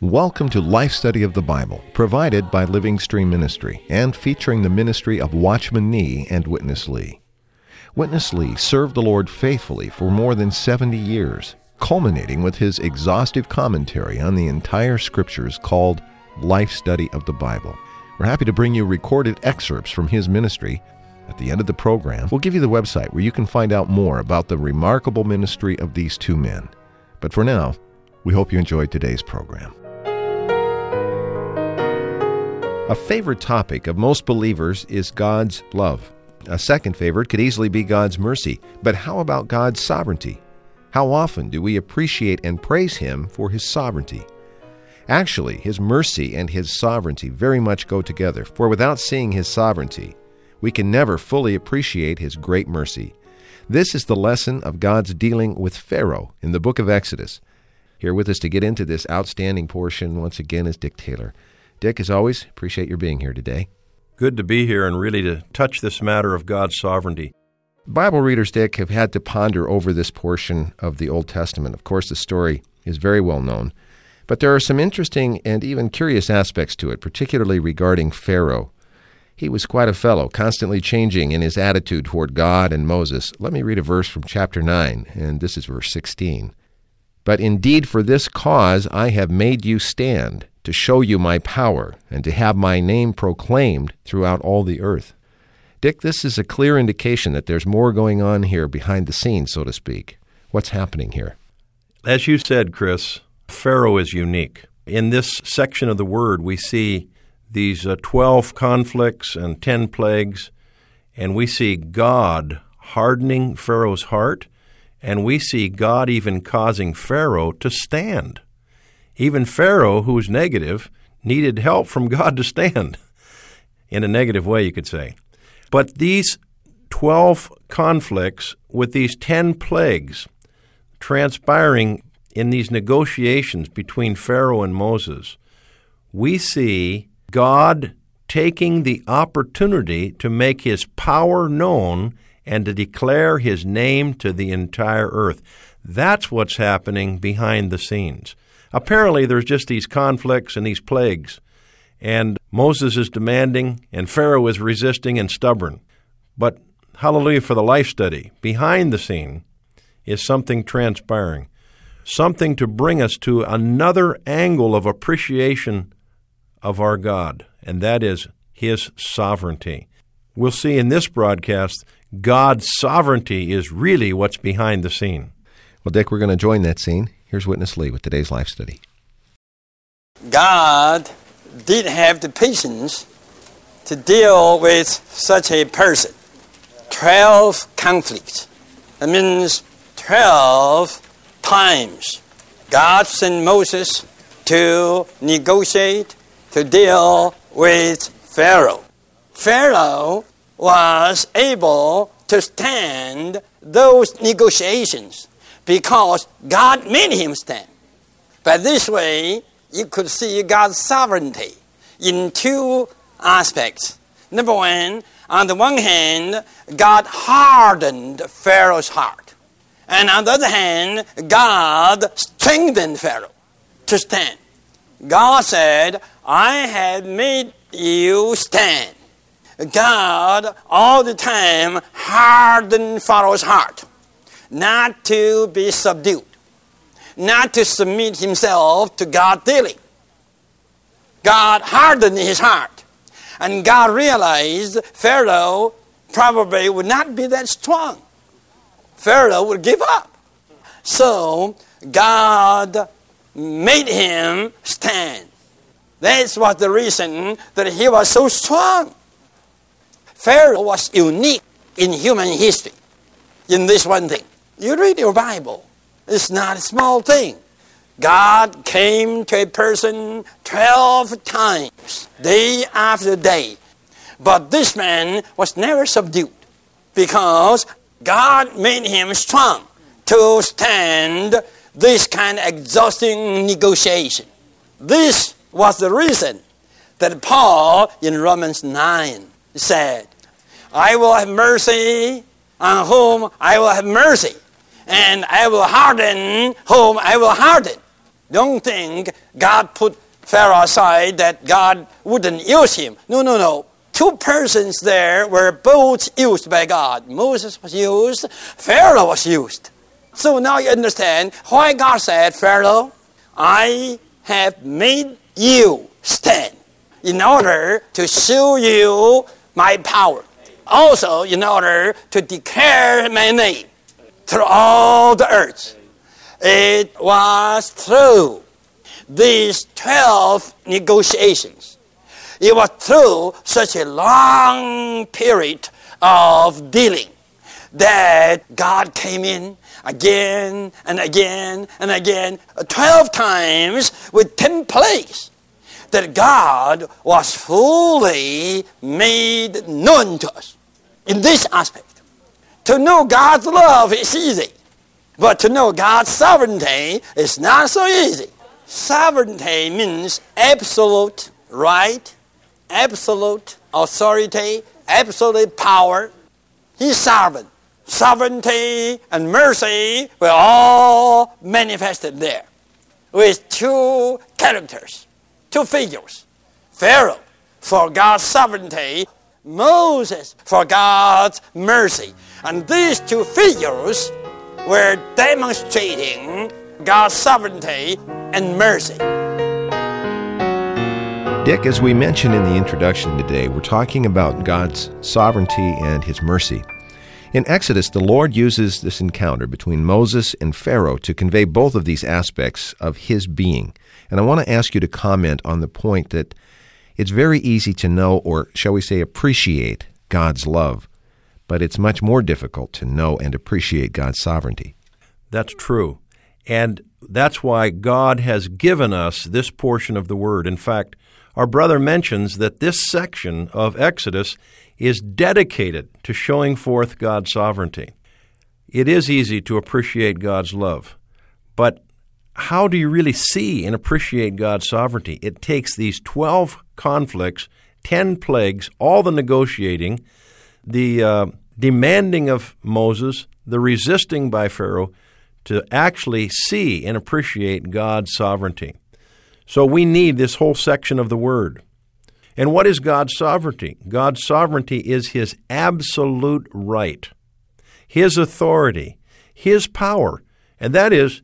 Welcome to Life Study of the Bible, provided by Living Stream Ministry and featuring the ministry of Watchman Nee and Witness Lee. Witness Lee served the Lord faithfully for more than 70 years, culminating with his exhaustive commentary on the entire scriptures called Life Study of the Bible. We're happy to bring you recorded excerpts from his ministry. At the end of the program, we'll give you the website where you can find out more about the remarkable ministry of these two men. But for now, we hope you enjoyed today's program. A favorite topic of most believers is God's love. A second favorite could easily be God's mercy. But how about God's sovereignty? How often do we appreciate and praise Him for His sovereignty? Actually, His mercy and His sovereignty very much go together, for without seeing His sovereignty, we can never fully appreciate His great mercy. This is the lesson of God's dealing with Pharaoh in the book of Exodus. Here with us to get into this outstanding portion once again is Dick Taylor. Dick, as always, appreciate your being here today. Good to be here and really to touch this matter of God's sovereignty. Bible readers, Dick, have had to ponder over this portion of the Old Testament. Of course, the story is very well known, but there are some interesting and even curious aspects to it, particularly regarding Pharaoh. He was quite a fellow, constantly changing in his attitude toward God and Moses. Let me read a verse from chapter 9, and this is verse 16. But indeed, for this cause I have made you stand to show you my power and to have my name proclaimed throughout all the earth. Dick, this is a clear indication that there's more going on here behind the scenes, so to speak. What's happening here? As you said, Chris, Pharaoh is unique. In this section of the Word, we see these uh, 12 conflicts and 10 plagues, and we see God hardening Pharaoh's heart, and we see God even causing Pharaoh to stand. Even Pharaoh, who was negative, needed help from God to stand. In a negative way, you could say. But these 12 conflicts with these 10 plagues transpiring in these negotiations between Pharaoh and Moses, we see God taking the opportunity to make his power known and to declare his name to the entire earth. That's what's happening behind the scenes. Apparently, there's just these conflicts and these plagues, and Moses is demanding, and Pharaoh is resisting and stubborn. But hallelujah for the life study. Behind the scene is something transpiring, something to bring us to another angle of appreciation of our God, and that is His sovereignty. We'll see in this broadcast God's sovereignty is really what's behind the scene. Well, Dick, we're going to join that scene. Here's Witness Lee with today's life study. God did have the patience to deal with such a person. Twelve conflicts. That means twelve times God sent Moses to negotiate, to deal with Pharaoh. Pharaoh was able to stand those negotiations because God made him stand. But this way, you could see God's sovereignty in two aspects. Number one, on the one hand, God hardened Pharaoh's heart. And on the other hand, God strengthened Pharaoh to stand. God said, I have made you stand. God all the time hardened Pharaoh's heart not to be subdued, not to submit himself to God daily. God hardened his heart, and God realized Pharaoh probably would not be that strong. Pharaoh would give up. So God made him stand. That's what the reason that he was so strong. Pharaoh was unique in human history in this one thing. You read your Bible. It's not a small thing. God came to a person 12 times, day after day. But this man was never subdued because God made him strong to stand this kind of exhausting negotiation. This was the reason that Paul in Romans 9 said, I will have mercy on whom I will have mercy, and I will harden whom I will harden. Don't think God put Pharaoh aside that God wouldn't use him. No, no, no. Two persons there were both used by God. Moses was used, Pharaoh was used. So now you understand why God said, Pharaoh, I have made you stand in order to show you my power. Also, in order to declare my name through all the earth. It was through these 12 negotiations. It was through such a long period of dealing that God came in again and again and again, uh, 12 times with 10 plagues, that God was fully made known to us in this aspect. To know God's love is easy, but to know God's sovereignty is not so easy. Sovereignty means absolute right, absolute authority, absolute power. He's sovereign. Sovereignty and mercy were all manifested there with two characters, two figures. Pharaoh for God's sovereignty, Moses for God's mercy. And these two figures were demonstrating God's sovereignty and mercy. Dick, as we mentioned in the introduction today, we're talking about God's sovereignty and his mercy. In Exodus, the Lord uses this encounter between Moses and Pharaoh to convey both of these aspects of his being. And I want to ask you to comment on the point that it's very easy to know, or shall we say, appreciate God's love, but it's much more difficult to know and appreciate God's sovereignty. That's true. And that's why God has given us this portion of the Word. In fact, our brother mentions that this section of Exodus is dedicated to showing forth God's sovereignty. It is easy to appreciate God's love, but how do you really see and appreciate God's sovereignty? It takes these 12 conflicts, 10 plagues, all the negotiating, the uh, demanding of Moses, the resisting by Pharaoh, to actually see and appreciate God's sovereignty. So we need this whole section of the Word. And what is God's sovereignty? God's sovereignty is His absolute right, His authority, His power, and that is,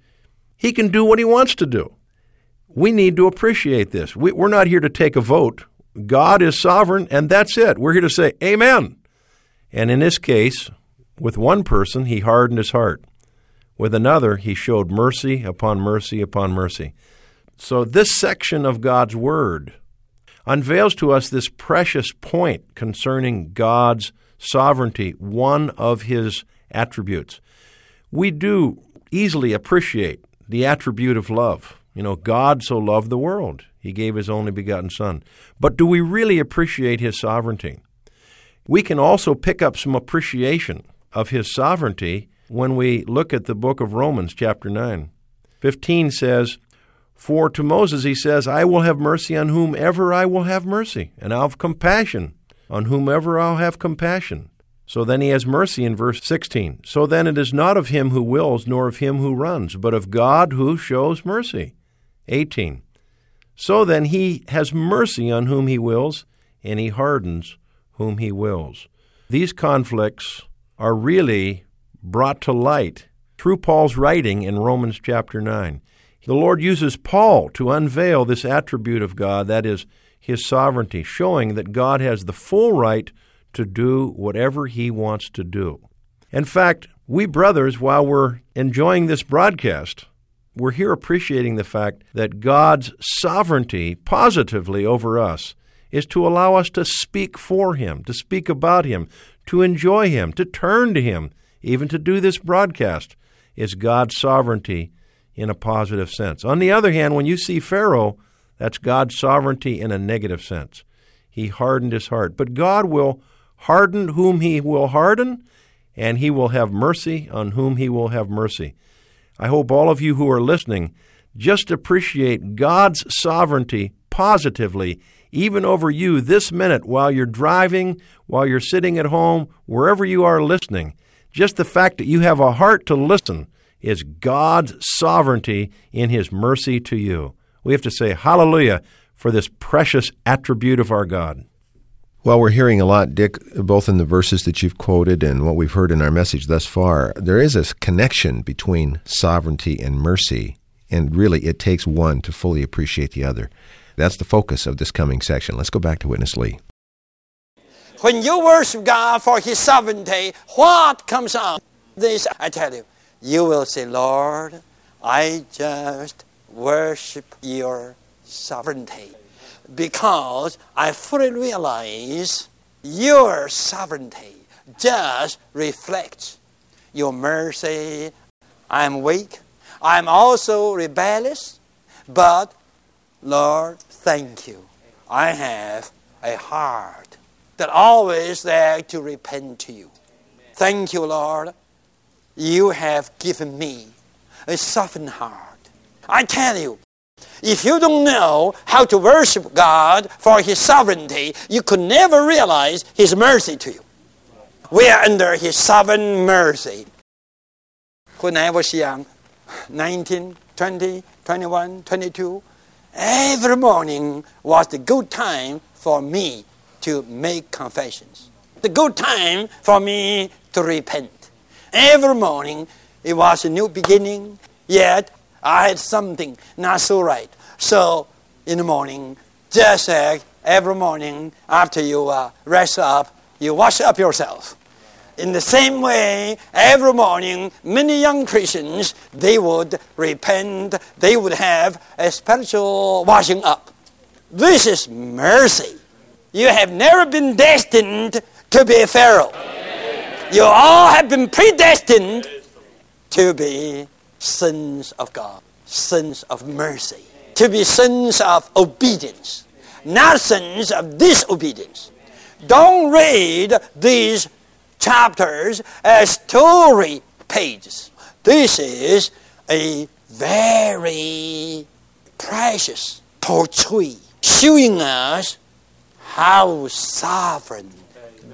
He can do what He wants to do. We need to appreciate this. We, are not here to take a vote. God is sovereign, and that's it. We're here to say, Amen. And in this case, with one person, He hardened his heart. With another, He showed mercy upon mercy upon mercy. So, this section of God's Word unveils to us this precious point concerning God's sovereignty, one of his attributes. We do easily appreciate the attribute of love. You know, God so loved the world, he gave his only begotten Son. But do we really appreciate his sovereignty? We can also pick up some appreciation of his sovereignty when we look at the book of Romans, chapter 9. 15 says, for to Moses he says, I will have mercy on whomever I will have mercy, and I'll have compassion on whomever I'll have compassion. So then he has mercy in verse 16. So then it is not of him who wills, nor of him who runs, but of God who shows mercy. 18. So then he has mercy on whom he wills, and he hardens whom he wills. These conflicts are really brought to light through Paul's writing in Romans chapter 9. The Lord uses Paul to unveil this attribute of God, that is, his sovereignty, showing that God has the full right to do whatever he wants to do. In fact, we brothers, while we're enjoying this broadcast, we're here appreciating the fact that God's sovereignty positively over us is to allow us to speak for Him, to speak about Him, to enjoy Him, to turn to Him, even to do this broadcast, is God's sovereignty in a positive sense. On the other hand, when you see Pharaoh, that's God's sovereignty in a negative sense. He hardened his heart. But God will harden whom he will harden, and he will have mercy on whom he will have mercy. I hope all of you who are listening just appreciate God's sovereignty positively, even over you this minute while you're driving, while you're sitting at home, wherever you are listening. Just the fact that you have a heart to listen is God's sovereignty in His mercy to you. We have to say hallelujah for this precious attribute of our God. Well, we're hearing a lot, Dick, both in the verses that you've quoted and what we've heard in our message thus far. There is a connection between sovereignty and mercy, and really it takes one to fully appreciate the other. That's the focus of this coming section. Let's go back to Witness Lee. When you worship God for His sovereignty, what comes out? This, I tell you, you will say, Lord, I just worship your sovereignty because I fully realize your sovereignty just reflects your mercy. I'm weak. I'm also rebellious. But, Lord, thank you. I have a heart that always there to repent to you. Thank you, Lord. You have given me a softened heart. I tell you, if you don't know how to worship God for His sovereignty, you could never realize His mercy to you. We are under His sovereign mercy. When I was young, 19, 20, 21, 22, every morning was the good time for me to make confessions. The good time for me to repent. Every morning it was a new beginning, yet I had something not so right. So in the morning, just like every morning after you uh, rest up, you wash up yourself. In the same way, every morning, many young Christians, they would repent, they would have a spiritual washing up. This is mercy. You have never been destined to be a Pharaoh. You all have been predestined to be sons of God, sons of mercy, to be sons of obedience, not sons of disobedience. Don't read these chapters as story pages. This is a very precious portrait showing us how sovereign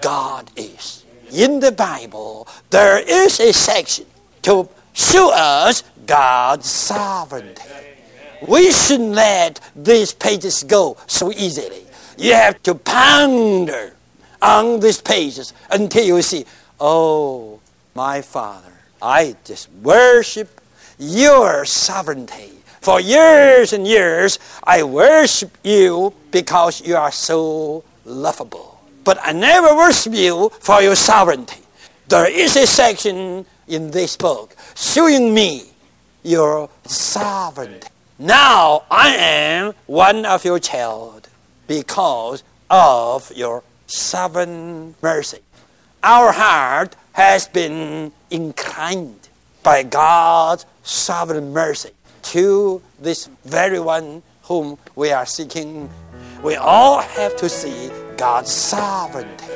God is. In the Bible, there is a section to show us God's sovereignty. We shouldn't let these pages go so easily. You have to ponder on these pages until you see, oh, my Father, I just worship your sovereignty. For years and years, I worship you because you are so lovable. But I never worship you for your sovereignty. There is a section in this book showing me your sovereignty. Now I am one of your child because of your sovereign mercy. Our heart has been inclined by God's sovereign mercy to this very one whom we are seeking. We all have to see God's sovereignty.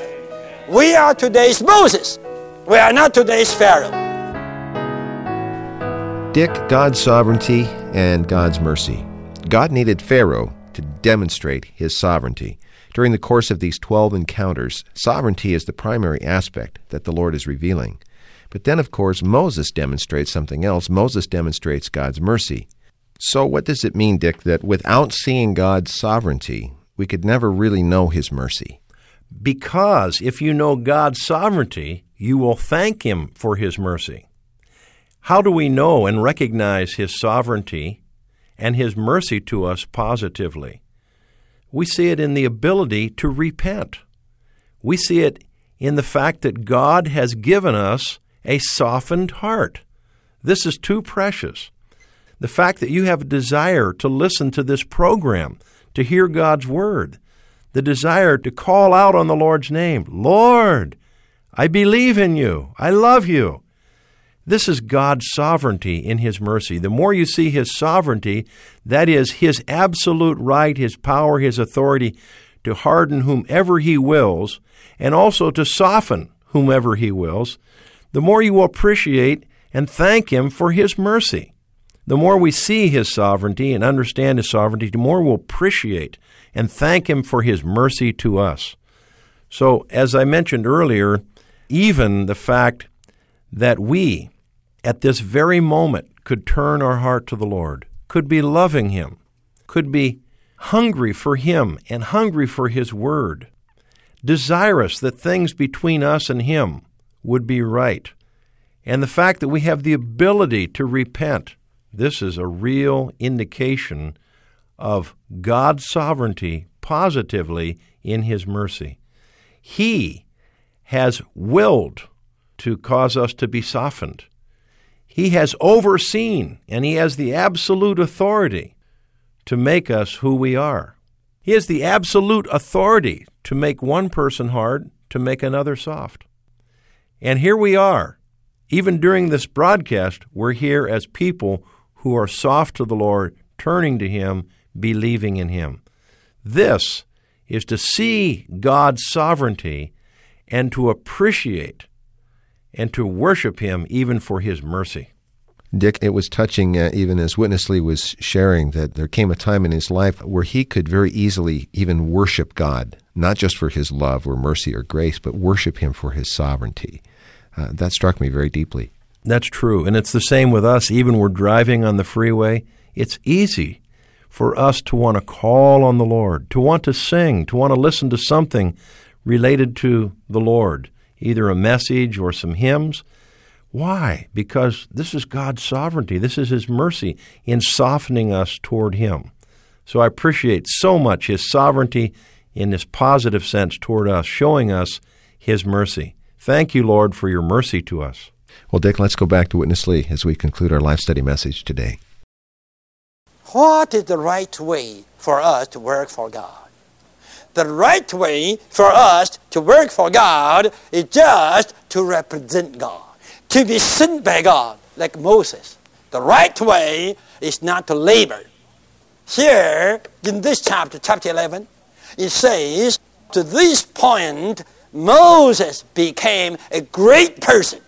We are today's Moses. We are not today's Pharaoh. Dick, God's sovereignty and God's mercy. God needed Pharaoh to demonstrate his sovereignty. During the course of these 12 encounters, sovereignty is the primary aspect that the Lord is revealing. But then, of course, Moses demonstrates something else. Moses demonstrates God's mercy. So, what does it mean, Dick, that without seeing God's sovereignty, we could never really know His mercy? Because if you know God's sovereignty, you will thank Him for His mercy. How do we know and recognize His sovereignty and His mercy to us positively? We see it in the ability to repent. We see it in the fact that God has given us a softened heart. This is too precious. The fact that you have a desire to listen to this program, to hear God's word, the desire to call out on the Lord's name Lord, I believe in you. I love you. This is God's sovereignty in His mercy. The more you see His sovereignty, that is, His absolute right, His power, His authority to harden whomever He wills, and also to soften whomever He wills, the more you will appreciate and thank Him for His mercy. The more we see His sovereignty and understand His sovereignty, the more we'll appreciate and thank Him for His mercy to us. So, as I mentioned earlier, even the fact that we, at this very moment, could turn our heart to the Lord, could be loving Him, could be hungry for Him and hungry for His Word, desirous that things between us and Him would be right, and the fact that we have the ability to repent. This is a real indication of God's sovereignty positively in His mercy. He has willed to cause us to be softened. He has overseen and He has the absolute authority to make us who we are. He has the absolute authority to make one person hard, to make another soft. And here we are. Even during this broadcast, we're here as people who are soft to the Lord, turning to Him, believing in Him. This is to see God's sovereignty and to appreciate and to worship Him even for His mercy. Dick, it was touching, uh, even as Witness Lee was sharing, that there came a time in his life where he could very easily even worship God, not just for his love or mercy or grace, but worship Him for His sovereignty. Uh, that struck me very deeply. That's true. And it's the same with us. Even we're driving on the freeway, it's easy for us to want to call on the Lord, to want to sing, to want to listen to something related to the Lord, either a message or some hymns. Why? Because this is God's sovereignty. This is His mercy in softening us toward Him. So I appreciate so much His sovereignty in this positive sense toward us, showing us His mercy. Thank you, Lord, for your mercy to us. Well, Dick, let's go back to Witness Lee as we conclude our life study message today. What is the right way for us to work for God? The right way for us to work for God is just to represent God, to be sent by God, like Moses. The right way is not to labor. Here, in this chapter, chapter 11, it says, to this point, Moses became a great person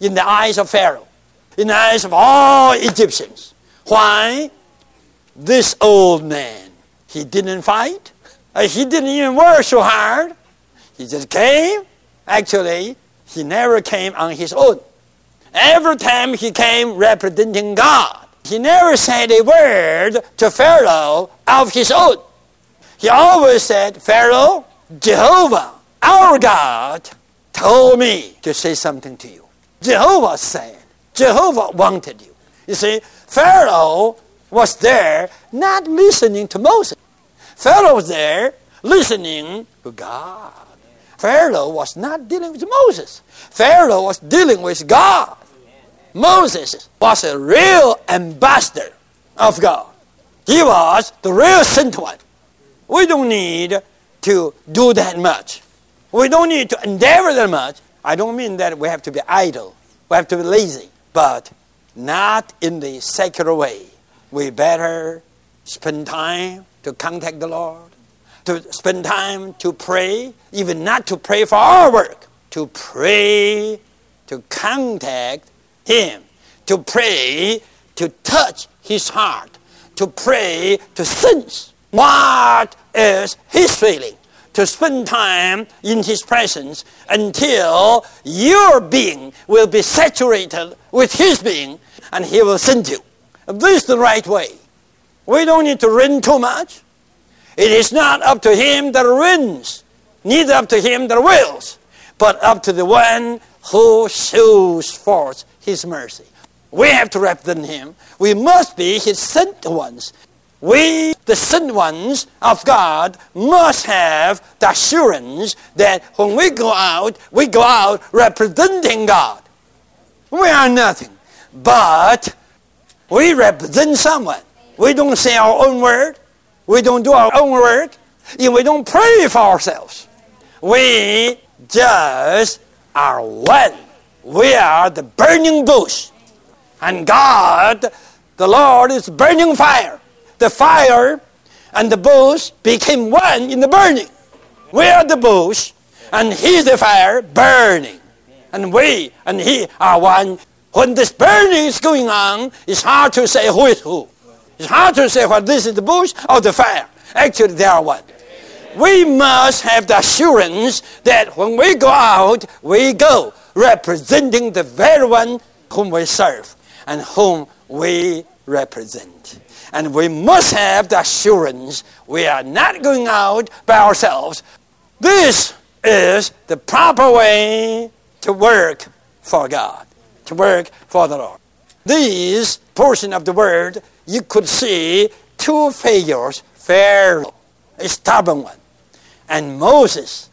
in the eyes of Pharaoh, in the eyes of all Egyptians. Why? This old man, he didn't fight. Uh, he didn't even work so hard. He just came. Actually, he never came on his own. Every time he came representing God, he never said a word to Pharaoh of his own. He always said, Pharaoh, Jehovah, our God, told me to say something to you. Jehovah said, Jehovah wanted you. You see, Pharaoh was there not listening to Moses. Pharaoh was there listening to God. Pharaoh was not dealing with Moses. Pharaoh was dealing with God. Moses was a real ambassador of God. He was the real sent one. We don't need to do that much. We don't need to endeavor that much. I don't mean that we have to be idle. We have to be lazy. But not in the secular way. We better spend time to contact the Lord, to spend time to pray, even not to pray for our work, to pray, to contact Him, to pray, to touch His heart, to pray, to sense what is His feeling, to spend time in His presence until your being will be saturated with His being and He will send you. This is the right way. We don't need to reign too much. It is not up to him that reigns, neither up to him that wills, but up to the one who shows forth his mercy. We have to represent him. We must be his sent ones. We, the sent ones of God, must have the assurance that when we go out, we go out representing God. We are nothing, but we represent someone. We don't say our own word. We don't do our own work. And we don't pray for ourselves. We just are one. We are the burning bush. And God, the Lord, is burning fire. The fire and the bush became one in the burning. We are the bush, and He is the fire burning. And we and He are one When this burning is going on, it's hard to say who is who. It's hard to say whether this is the bush or the fire. Actually, they are one. We must have the assurance that when we go out, we go representing the very one whom we serve and whom we represent. And we must have the assurance we are not going out by ourselves. This is the proper way to work for God, to work for the Lord. This portion of the word, you could see two figures Pharaoh, a stubborn one, and Moses,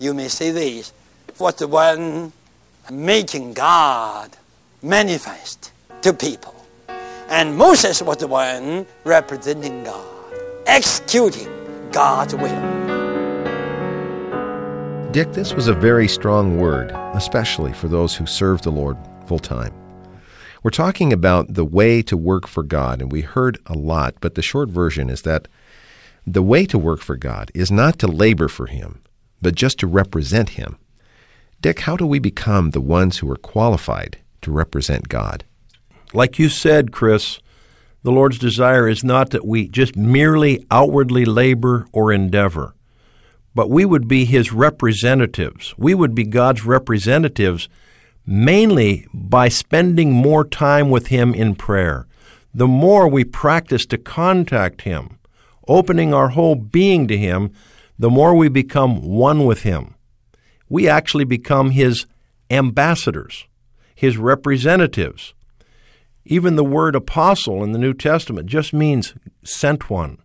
you may see this, was the one making God manifest to people. And Moses was the one representing God, executing God's will. Dick, this was a very strong word, especially for those who serve the Lord full time. We're talking about the way to work for God, and we heard a lot, but the short version is that the way to work for God is not to labor for Him, but just to represent Him. Dick, how do we become the ones who are qualified to represent God? Like you said, Chris, the Lord's desire is not that we just merely outwardly labor or endeavor, but we would be His representatives. We would be God's representatives mainly by spending more time with Him in prayer. The more we practice to contact Him, opening our whole being to Him, the more we become one with Him. We actually become His ambassadors, His representatives. Even the word apostle in the New Testament just means sent one.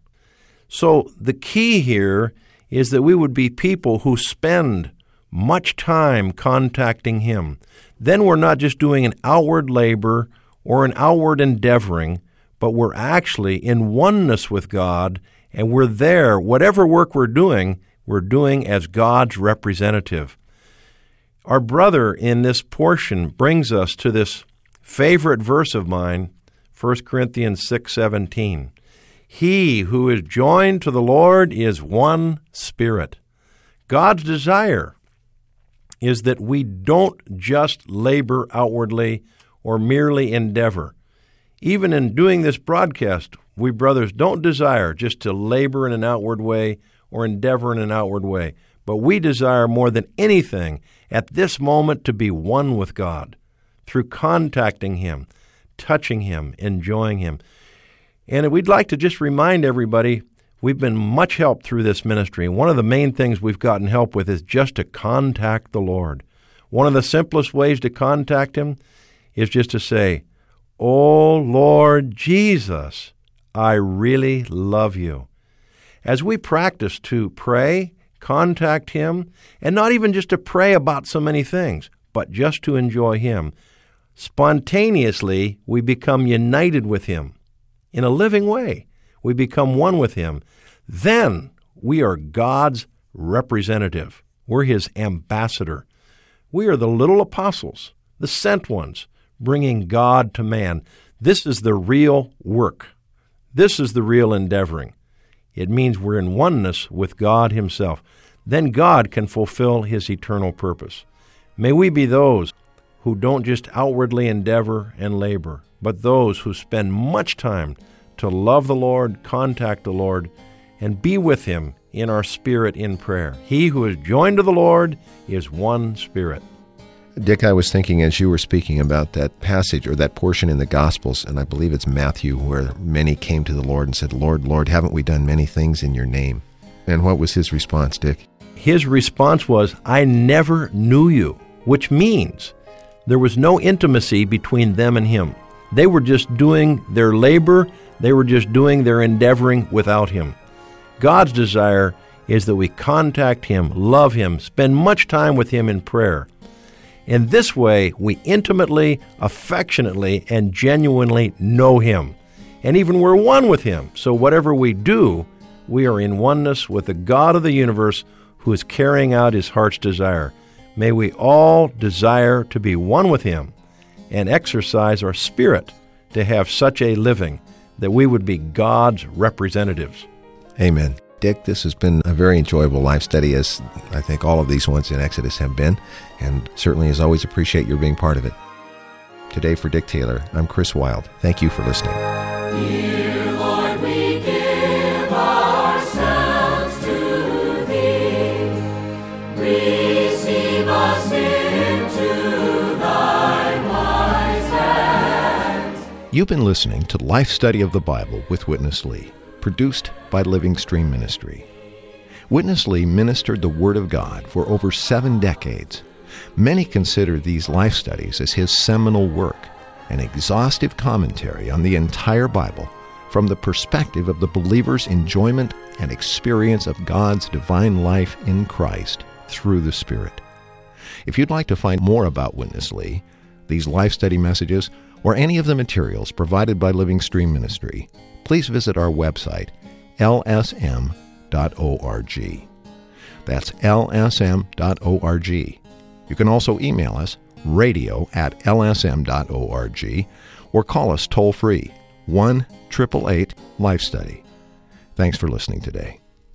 So the key here is that we would be people who spend much time contacting Him. Then we're not just doing an outward labor or an outward endeavoring, but we're actually in oneness with God, and we're there. Whatever work we're doing, we're doing as God's representative. Our brother in this portion brings us to this favorite verse of mine, 1 Corinthians 6:17. He who is joined to the Lord is one spirit. God's desire is that we don't just labor outwardly or merely endeavor. Even in doing this broadcast, we brothers don't desire just to labor in an outward way or endeavor in an outward way, but we desire more than anything at this moment to be one with God through contacting Him, touching Him, enjoying Him. And we'd like to just remind everybody we've been much helped through this ministry. One of the main things we've gotten help with is just to contact the Lord. One of the simplest ways to contact Him is just to say, Oh Lord Jesus, I really love you. As we practice to pray, contact Him, and not even just to pray about so many things, but just to enjoy Him, spontaneously we become united with Him in a living way. We become one with Him. Then we are God's representative. We're His ambassador. We are the little apostles, the sent ones, bringing God to man. This is the real work. This is the real endeavoring. It means we're in oneness with God Himself. Then God can fulfill His eternal purpose. May we be those who don't just outwardly endeavor and labor, but those who spend much time to love the Lord, contact the Lord, and be with Him in our spirit in prayer. He who is joined to the Lord is one spirit. Dick, I was thinking as you were speaking about that passage or that portion in the Gospels, and I believe it's Matthew, where many came to the Lord and said, Lord, Lord, haven't we done many things in your name? And what was his response, Dick? His response was, I never knew you, which means there was no intimacy between them and him. They were just doing their labor, they were just doing their endeavoring without him. God's desire is that we contact him, love him, spend much time with him in prayer. In this way, we intimately, affectionately, and genuinely know Him. And even we're one with Him. So whatever we do, we are in oneness with the God of the universe who is carrying out His heart's desire. May we all desire to be one with Him and exercise our spirit to have such a living that we would be God's representatives. Amen. Dick, this has been a very enjoyable life study, as I think all of these ones in Exodus have been, and certainly as always appreciate your being part of it. Today for Dick Taylor, I'm Chris Wild. Thank you for listening. You've been listening to Life Study of the Bible with Witness Lee, produced by Living Stream Ministry. Witness Lee ministered the Word of God for over seven decades Many consider these life studies as his seminal work, an exhaustive commentary on the entire Bible from the perspective of the believer's enjoyment and experience of God's divine life in Christ through the Spirit. If you'd like to find more about Witness Lee, these life study messages, or any of the materials provided by Living Stream Ministry, please visit our website, lsm.org. That's lsm.org. You can also email us radio at lsm.org or call us toll free 1 888 Life Study. Thanks for listening today.